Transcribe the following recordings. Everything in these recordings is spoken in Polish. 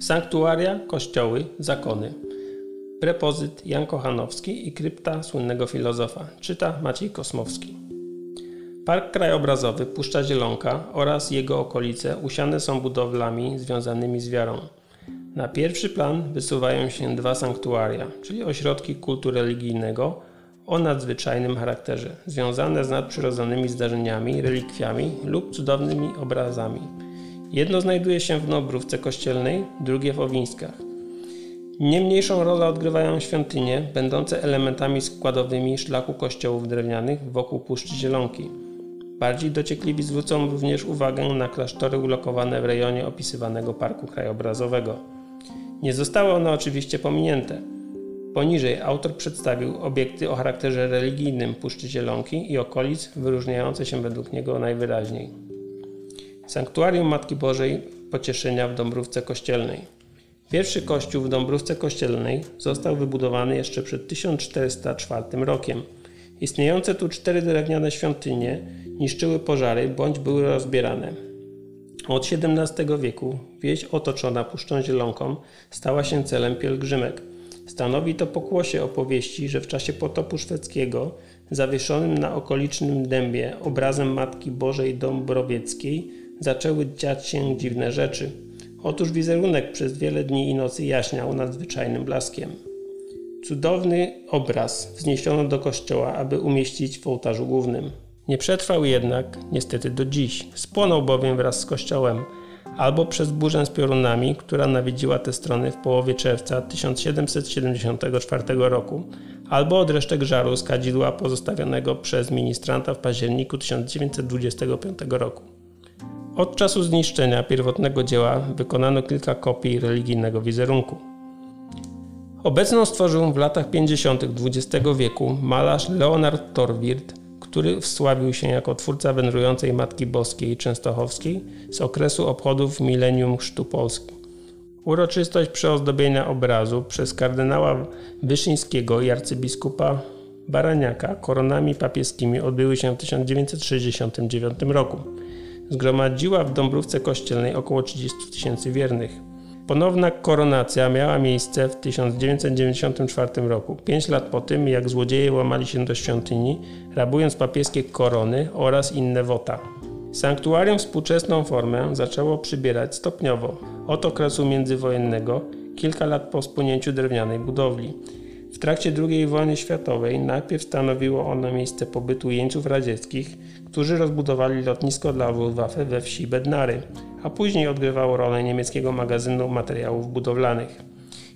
Sanktuaria, kościoły, zakony. Prepozyt Jan Kochanowski i krypta słynnego filozofa. Czyta Maciej Kosmowski. Park krajobrazowy Puszcza Zielonka oraz jego okolice usiane są budowlami związanymi z wiarą. Na pierwszy plan wysuwają się dwa sanktuaria, czyli ośrodki kultu religijnego o nadzwyczajnym charakterze, związane z nadprzyrodzonymi zdarzeniami, relikwiami lub cudownymi obrazami. Jedno znajduje się w Nobrówce Kościelnej, drugie w Owińskach. Nie mniejszą rolę odgrywają świątynie, będące elementami składowymi szlaku kościołów drewnianych wokół Puszczy Zielonki. Bardziej dociekliwi zwrócą również uwagę na klasztory ulokowane w rejonie opisywanego parku krajobrazowego. Nie zostały one oczywiście pominięte. Poniżej autor przedstawił obiekty o charakterze religijnym Puszczy Zielonki i okolic wyróżniające się według niego najwyraźniej. Sanktuarium Matki Bożej Pocieszenia w Dąbrówce Kościelnej. Pierwszy kościół w Dąbrówce Kościelnej został wybudowany jeszcze przed 1404 rokiem. Istniejące tu cztery drewniane świątynie niszczyły pożary bądź były rozbierane. Od XVII wieku wieś otoczona Puszczą Zielonką stała się celem pielgrzymek. Stanowi to pokłosie opowieści, że w czasie potopu szwedzkiego zawieszonym na okolicznym dębie obrazem Matki Bożej Dąbrowieckiej zaczęły dziać się dziwne rzeczy. Otóż wizerunek przez wiele dni i nocy jaśniał nadzwyczajnym blaskiem. Cudowny obraz wzniesiono do kościoła, aby umieścić w ołtarzu głównym. Nie przetrwał jednak, niestety do dziś. Spłonął bowiem wraz z kościołem, albo przez burzę z piorunami, która nawiedziła te strony w połowie czerwca 1774 roku, albo od resztek żaru z kadzidła pozostawionego przez ministranta w październiku 1925 roku. Od czasu zniszczenia pierwotnego dzieła wykonano kilka kopii religijnego wizerunku. Obecną stworzył w latach 50. XX wieku malarz Leonard Torwirt, który wsławił się jako twórca wędrującej Matki Boskiej Częstochowskiej z okresu obchodów milenium Chrztu Polski. Uroczystość przeozdobienia obrazu przez kardynała Wyszyńskiego i arcybiskupa Baraniaka koronami papieskimi odbyły się w 1969 roku zgromadziła w Dąbrówce Kościelnej około 30 tysięcy wiernych. Ponowna koronacja miała miejsce w 1994 roku, pięć lat po tym, jak złodzieje łamali się do świątyni, rabując papieskie korony oraz inne wota. Sanktuarium współczesną formę zaczęło przybierać stopniowo, od okresu międzywojennego, kilka lat po spłonięciu drewnianej budowli. W trakcie II wojny światowej najpierw stanowiło ono miejsce pobytu jeńców radzieckich, którzy rozbudowali lotnisko dla Luftwaffe we wsi Bednary, a później odgrywało rolę niemieckiego magazynu materiałów budowlanych.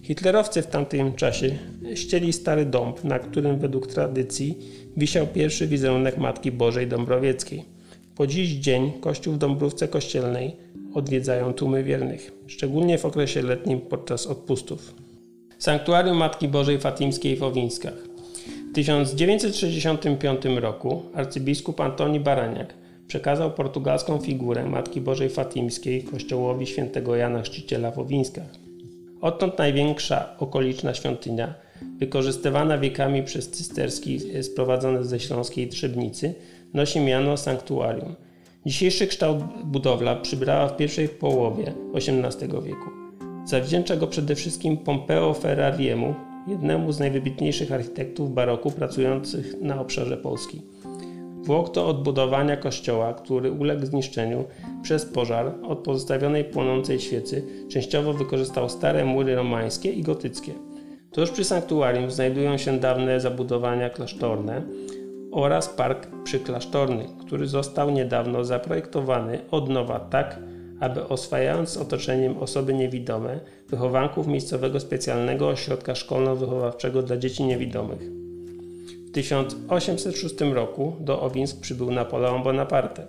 Hitlerowcy w tamtym czasie ścieli stary dąb, na którym według tradycji wisiał pierwszy wizerunek Matki Bożej Dąbrowieckiej. Po dziś dzień kościół w Dąbrówce Kościelnej odwiedzają tłumy wiernych, szczególnie w okresie letnim podczas odpustów. Sanktuarium Matki Bożej Fatimskiej w Owińskach. W 1965 roku arcybiskup Antoni Baraniak przekazał portugalską figurę Matki Bożej Fatimskiej kościołowi świętego Jana Chrzciciela w Owińskach. Odtąd największa okoliczna świątynia, wykorzystywana wiekami przez cysterski sprowadzone ze śląskiej Trzebnicy, nosi miano sanktuarium. Dzisiejszy kształt budowla przybrała w pierwszej połowie XVIII wieku. Zawdzięcza go przede wszystkim Pompeo Ferrariemu, jednemu z najwybitniejszych architektów baroku pracujących na obszarze Polski. Włoch to odbudowania kościoła, który uległ zniszczeniu przez pożar od pozostawionej płonącej świecy, częściowo wykorzystał stare mury romańskie i gotyckie. Tuż przy sanktuarium znajdują się dawne zabudowania klasztorne oraz park przyklasztorny, który został niedawno zaprojektowany od nowa tak, aby oswajając z otoczeniem osoby niewidome, wychowanków miejscowego specjalnego ośrodka szkolno-wychowawczego dla dzieci niewidomych. W 1806 roku do Owińsk przybył Napoleon Bonaparte.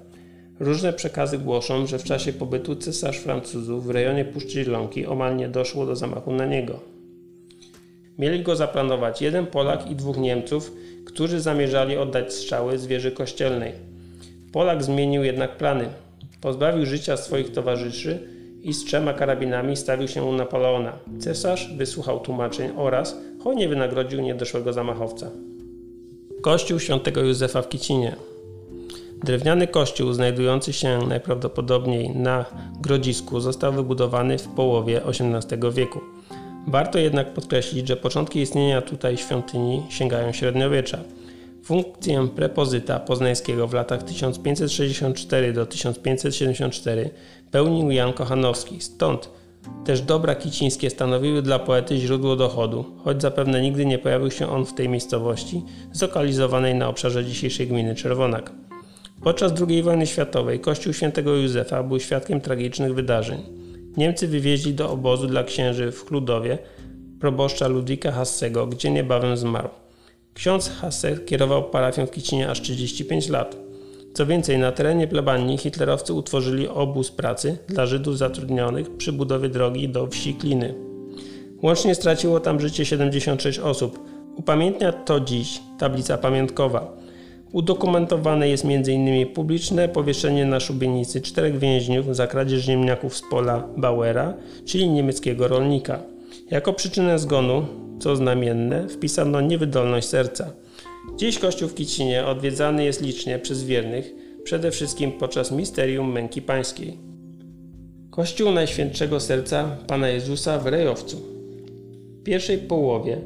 Różne przekazy głoszą, że w czasie pobytu cesarz Francuzów w rejonie Puszczy Zielonki omal nie doszło do zamachu na niego. Mieli go zaplanować jeden Polak i dwóch Niemców, którzy zamierzali oddać strzały z wieży kościelnej. Polak zmienił jednak plany. Pozbawił życia swoich towarzyszy i z trzema karabinami stawił się u Napoleona. Cesarz wysłuchał tłumaczeń oraz hojnie wynagrodził niedoszłego zamachowca. Kościół świętego Józefa w Kicinie Drewniany kościół, znajdujący się najprawdopodobniej na grodzisku, został wybudowany w połowie XVIII wieku. Warto jednak podkreślić, że początki istnienia tutaj świątyni sięgają średniowiecza. Funkcję prepozyta poznańskiego w latach 1564 do 1574 pełnił Jan Kochanowski, stąd też dobra kicińskie stanowiły dla poety źródło dochodu, choć zapewne nigdy nie pojawił się on w tej miejscowości, zlokalizowanej na obszarze dzisiejszej gminy Czerwonak. Podczas II wojny światowej kościół świętego Józefa był świadkiem tragicznych wydarzeń. Niemcy wywieźli do obozu dla księży w Chludowie proboszcza Ludwika Hassego, gdzie niebawem zmarł. Ksiądz Hasse kierował parafią w Kicinie aż 35 lat. Co więcej, na terenie plebanii hitlerowcy utworzyli obóz pracy dla Żydów zatrudnionych przy budowie drogi do wsi Kliny. Łącznie straciło tam życie 76 osób. Upamiętnia to dziś tablica pamiątkowa. Udokumentowane jest m.in. publiczne powieszenie na szubienicy czterech więźniów za kradzież ziemniaków z pola Bauera, czyli niemieckiego rolnika. Jako przyczynę zgonu, co znamienne, wpisano niewydolność serca. Dziś kościół w Kicinie odwiedzany jest licznie przez wiernych, przede wszystkim podczas misterium męki pańskiej. Kościół Najświętszego Serca Pana Jezusa w Rejowcu. W pierwszej połowie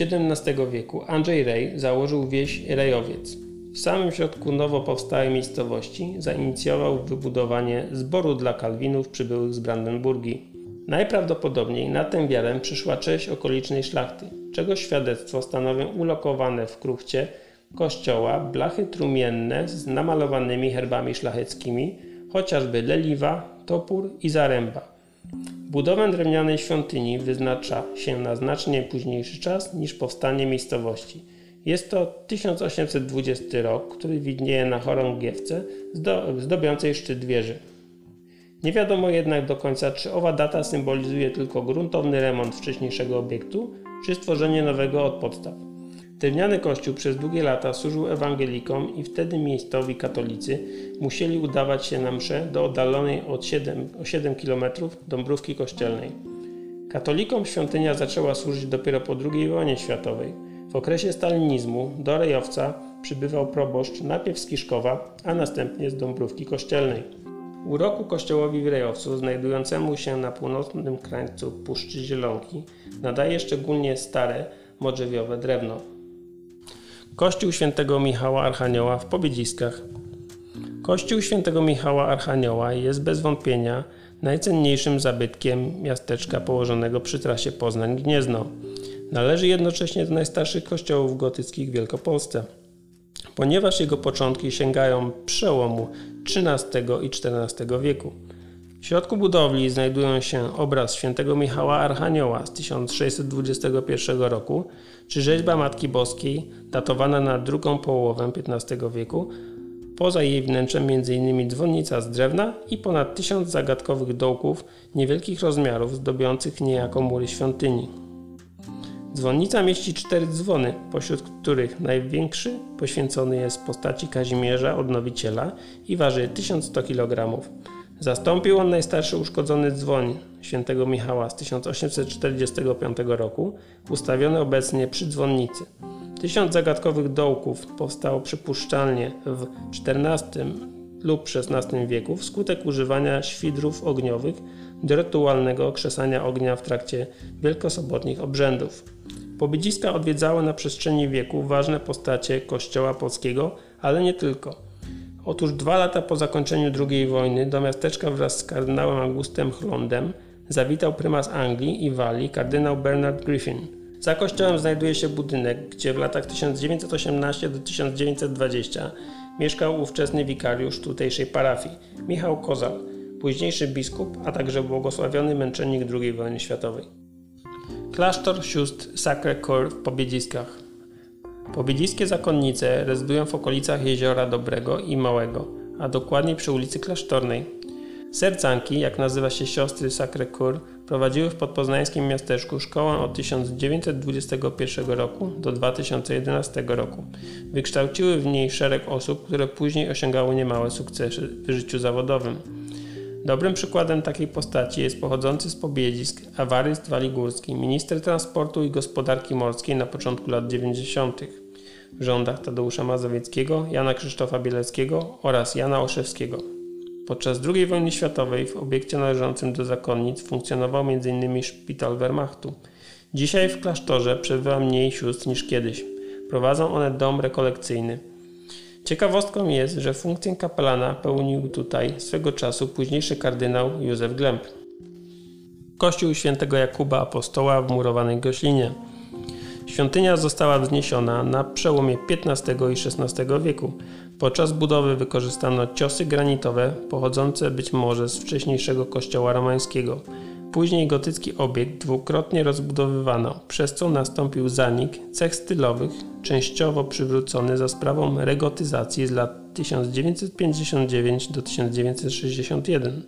XVII wieku Andrzej Rej założył wieś Rejowiec. W samym środku nowo powstałej miejscowości zainicjował wybudowanie zboru dla kalwinów przybyłych z Brandenburgii. Najprawdopodobniej na tę wiarę przyszła część okolicznej szlachty, czego świadectwo stanowią ulokowane w kruchcie kościoła blachy trumienne z namalowanymi herbami szlacheckimi, chociażby leliwa, topór i zaręba. Budowę drewnianej świątyni wyznacza się na znacznie późniejszy czas niż powstanie miejscowości. Jest to 1820 rok, który widnieje na chorągiewce zdobiącej szczyt wieży. Nie wiadomo jednak do końca, czy owa data symbolizuje tylko gruntowny remont wcześniejszego obiektu, czy stworzenie nowego od podstaw. Drewniany kościół przez długie lata służył ewangelikom i wtedy miejscowi katolicy musieli udawać się na mszę do oddalonej od 7, o 7 km Dąbrówki Kościelnej. Katolikom świątynia zaczęła służyć dopiero po II wojnie światowej. W okresie stalinizmu do Rejowca przybywał proboszcz najpierw z Kiszkowa, a następnie z Dąbrówki Kościelnej. Uroku kościołowi w Rejowcu, znajdującemu się na północnym krańcu Puszczy Zielonki, nadaje szczególnie stare, modrzewiowe drewno. Kościół świętego Michała Archanioła w Pobiedziskach Kościół świętego Michała Archanioła jest bez wątpienia najcenniejszym zabytkiem miasteczka położonego przy trasie Poznań-Gniezno. Należy jednocześnie do najstarszych kościołów gotyckich w Wielkopolsce ponieważ jego początki sięgają przełomu XIII i XIV wieku. W środku budowli znajdują się obraz świętego Michała Archanioła z 1621 roku, czy rzeźba Matki Boskiej datowana na drugą połowę XV wieku. Poza jej wnętrzem m.in. dzwonnica z drewna i ponad tysiąc zagadkowych dołków niewielkich rozmiarów zdobiących niejako mury świątyni. Dzwonnica mieści cztery dzwony, pośród których największy poświęcony jest postaci Kazimierza Odnowiciela i waży 1100 kg. Zastąpił on najstarszy uszkodzony dzwoń świętego Michała z 1845 roku, ustawiony obecnie przy dzwonnicy. Tysiąc zagadkowych dołków powstało przypuszczalnie w XIV lub XVI wieku wskutek używania świdrów ogniowych do rytualnego okrzesania ognia w trakcie wielkosobotnich obrzędów. Pobiedziska odwiedzały na przestrzeni wieków ważne postacie kościoła polskiego, ale nie tylko. Otóż dwa lata po zakończeniu II wojny do miasteczka wraz z kardynałem Augustem Chlondem zawitał prymas Anglii i Walii kardynał Bernard Griffin. Za kościołem znajduje się budynek, gdzie w latach 1918 do 1920 mieszkał ówczesny wikariusz tutejszej parafii, Michał Kozal, późniejszy biskup, a także błogosławiony męczennik II wojny światowej. Klasztor sióstr Sacré-Cœur w Pobiedziskach Pobiedziskie zakonnice rezydują w okolicach Jeziora Dobrego i Małego, a dokładniej przy ulicy Klasztornej. Sercanki, jak nazywa się siostry Sacré-Cœur, prowadziły w podpoznańskim miasteczku szkołę od 1921 roku do 2011 roku. Wykształciły w niej szereg osób, które później osiągały niemałe sukcesy w życiu zawodowym. Dobrym przykładem takiej postaci jest pochodzący z Pobiedzisk Awaryst Waligórski, minister transportu i gospodarki morskiej na początku lat 90. w rządach Tadeusza Mazowieckiego, Jana Krzysztofa Bieleckiego oraz Jana Olszewskiego. Podczas II wojny światowej w obiekcie należącym do zakonnic funkcjonował m.in. szpital Wehrmachtu. Dzisiaj w klasztorze przebywa mniej sióstr niż kiedyś. Prowadzą one dom rekolekcyjny. Ciekawostką jest, że funkcję kapelana pełnił tutaj swego czasu późniejszy kardynał Józef Glemp. Kościół świętego Jakuba Apostoła w murowanej Goślinie. Świątynia została wzniesiona na przełomie XV i XVI wieku. Podczas budowy wykorzystano ciosy granitowe pochodzące być może z wcześniejszego kościoła romańskiego. Później gotycki obiekt dwukrotnie rozbudowywano, przez co nastąpił zanik cech stylowych, częściowo przywrócony za sprawą regotyzacji z lat 1959 do 1961.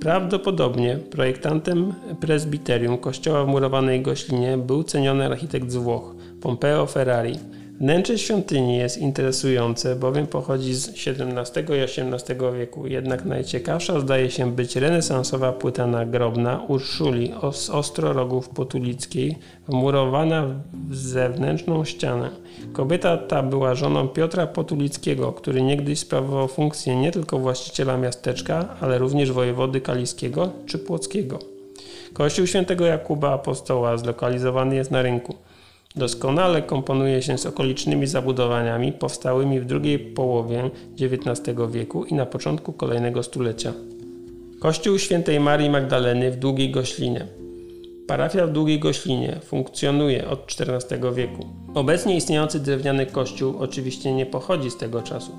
Prawdopodobnie projektantem prezbiterium kościoła w murowanej Goślinie był ceniony architekt z Włoch, Pompeo Ferrari. Wnętrze świątyni jest interesujące, bowiem pochodzi z XVII i XVIII wieku, jednak najciekawsza zdaje się być renesansowa płyta nagrobna Urszuli z Ostrorogów Potulickiej, wmurowana w zewnętrzną ścianę. Kobieta ta była żoną Piotra Potulickiego, który niegdyś sprawował funkcję nie tylko właściciela miasteczka, ale również wojewody kaliskiego czy płockiego. Kościół świętego Jakuba Apostoła zlokalizowany jest na rynku. Doskonale komponuje się z okolicznymi zabudowaniami powstałymi w drugiej połowie XIX wieku i na początku kolejnego stulecia. Kościół świętej Marii Magdaleny w Długiej Goślinie. Parafia w Długiej Goślinie funkcjonuje od XIV wieku. Obecnie istniejący drewniany kościół oczywiście nie pochodzi z tego czasu.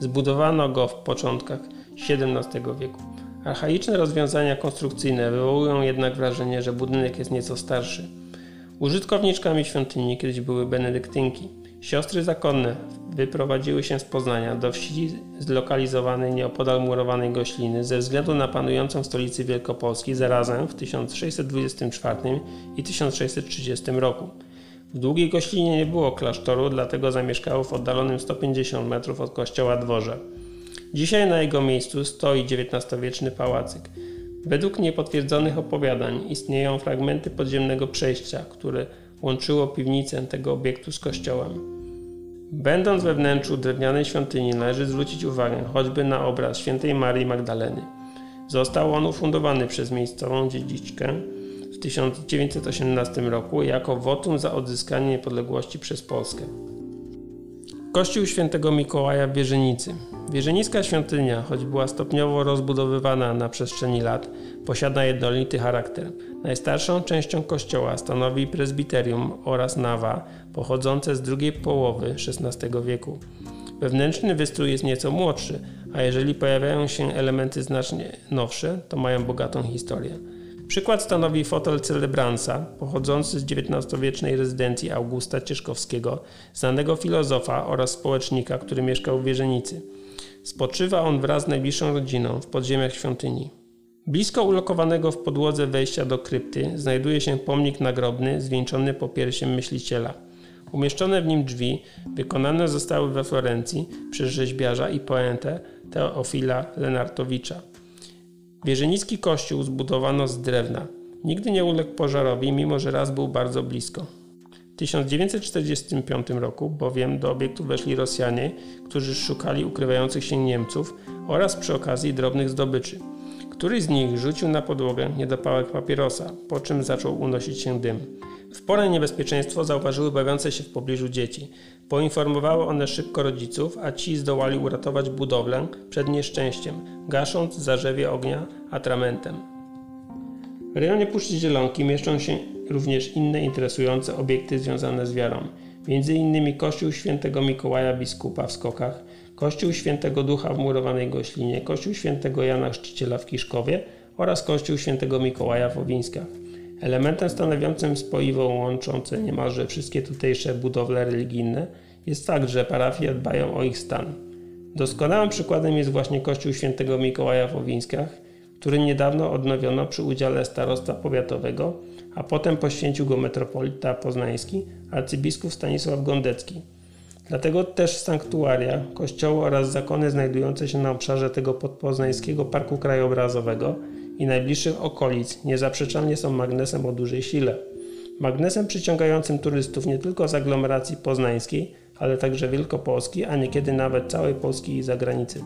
Zbudowano go w początkach XVII wieku. Archaiczne rozwiązania konstrukcyjne wywołują jednak wrażenie, że budynek jest nieco starszy. Użytkowniczkami świątyni kiedyś były benedyktynki. Siostry zakonne wyprowadziły się z Poznania do wsi zlokalizowanej nieopodal murowanej Gośliny ze względu na panującą w stolicy Wielkopolski zarazem w 1624 i 1630 roku. W Długiej Goślinie nie było klasztoru, dlatego zamieszkało w oddalonym 150 metrów od kościoła dworze. Dzisiaj na jego miejscu stoi XIX-wieczny pałacyk. Według niepotwierdzonych opowiadań istnieją fragmenty podziemnego przejścia, które łączyło piwnicę tego obiektu z kościołem. Będąc we wnętrzu drewnianej świątyni należy zwrócić uwagę choćby na obraz świętej Marii Magdaleny. Został on ufundowany przez miejscową dziedziczkę w 1918 roku jako wotum za odzyskanie niepodległości przez Polskę. Kościół świętego Mikołaja w Wierzenicy. Wierzenicka świątynia, choć była stopniowo rozbudowywana na przestrzeni lat, posiada jednolity charakter. Najstarszą częścią kościoła stanowi prezbiterium oraz nawa, pochodzące z drugiej połowy XVI wieku. Wewnętrzny wystrój jest nieco młodszy, a jeżeli pojawiają się elementy znacznie nowsze, to mają bogatą historię. Przykład stanowi fotel Celebransa, pochodzący z XIX-wiecznej rezydencji Augusta Cieszkowskiego, znanego filozofa oraz społecznika, który mieszkał w Wierzenicy. Spoczywa on wraz z najbliższą rodziną w podziemiach świątyni. Blisko ulokowanego w podłodze wejścia do krypty znajduje się pomnik nagrobny zwieńczony popiersiem myśliciela. Umieszczone w nim drzwi wykonane zostały we Florencji przez rzeźbiarza i poetę Teofila Lenartowicza. Wierzynicki kościół zbudowano z drewna. Nigdy nie uległ pożarowi, mimo że raz był bardzo blisko. W 1945 roku bowiem do obiektu weszli Rosjanie, którzy szukali ukrywających się Niemców oraz przy okazji drobnych zdobyczy. Któryś z nich rzucił na podłogę niedopałek papierosa, po czym zaczął unosić się dym. W porę niebezpieczeństwo zauważyły bawiące się w pobliżu dzieci. Poinformowały one szybko rodziców, a ci zdołali uratować budowlę przed nieszczęściem, gasząc zarzewie ognia atramentem. W rejonie Puszczy Zielonki mieszczą się również inne interesujące obiekty związane z wiarą. Między innymi kościół świętego Mikołaja Biskupa w Skokach, kościół świętego Ducha w Murowanej Goślinie, kościół świętego Jana Chrzciciela w Kiszkowie oraz kościół świętego Mikołaja w Owińskach. Elementem stanowiącym spoiwo łączące niemalże wszystkie tutejsze budowle religijne jest fakt, że parafie dbają o ich stan. Doskonałym przykładem jest właśnie kościół świętego Mikołaja w Owińskach, który niedawno odnowiono przy udziale starostwa powiatowego, a potem poświęcił go metropolita poznański, arcybiskup Stanisław Gondecki. Dlatego też sanktuaria, kościoły oraz zakony znajdujące się na obszarze tego podpoznańskiego parku krajobrazowego i najbliższych okolic niezaprzeczalnie są magnesem o dużej sile. Magnesem przyciągającym turystów nie tylko z aglomeracji poznańskiej, ale także Wielkopolski, a niekiedy nawet całej Polski i zagranicy.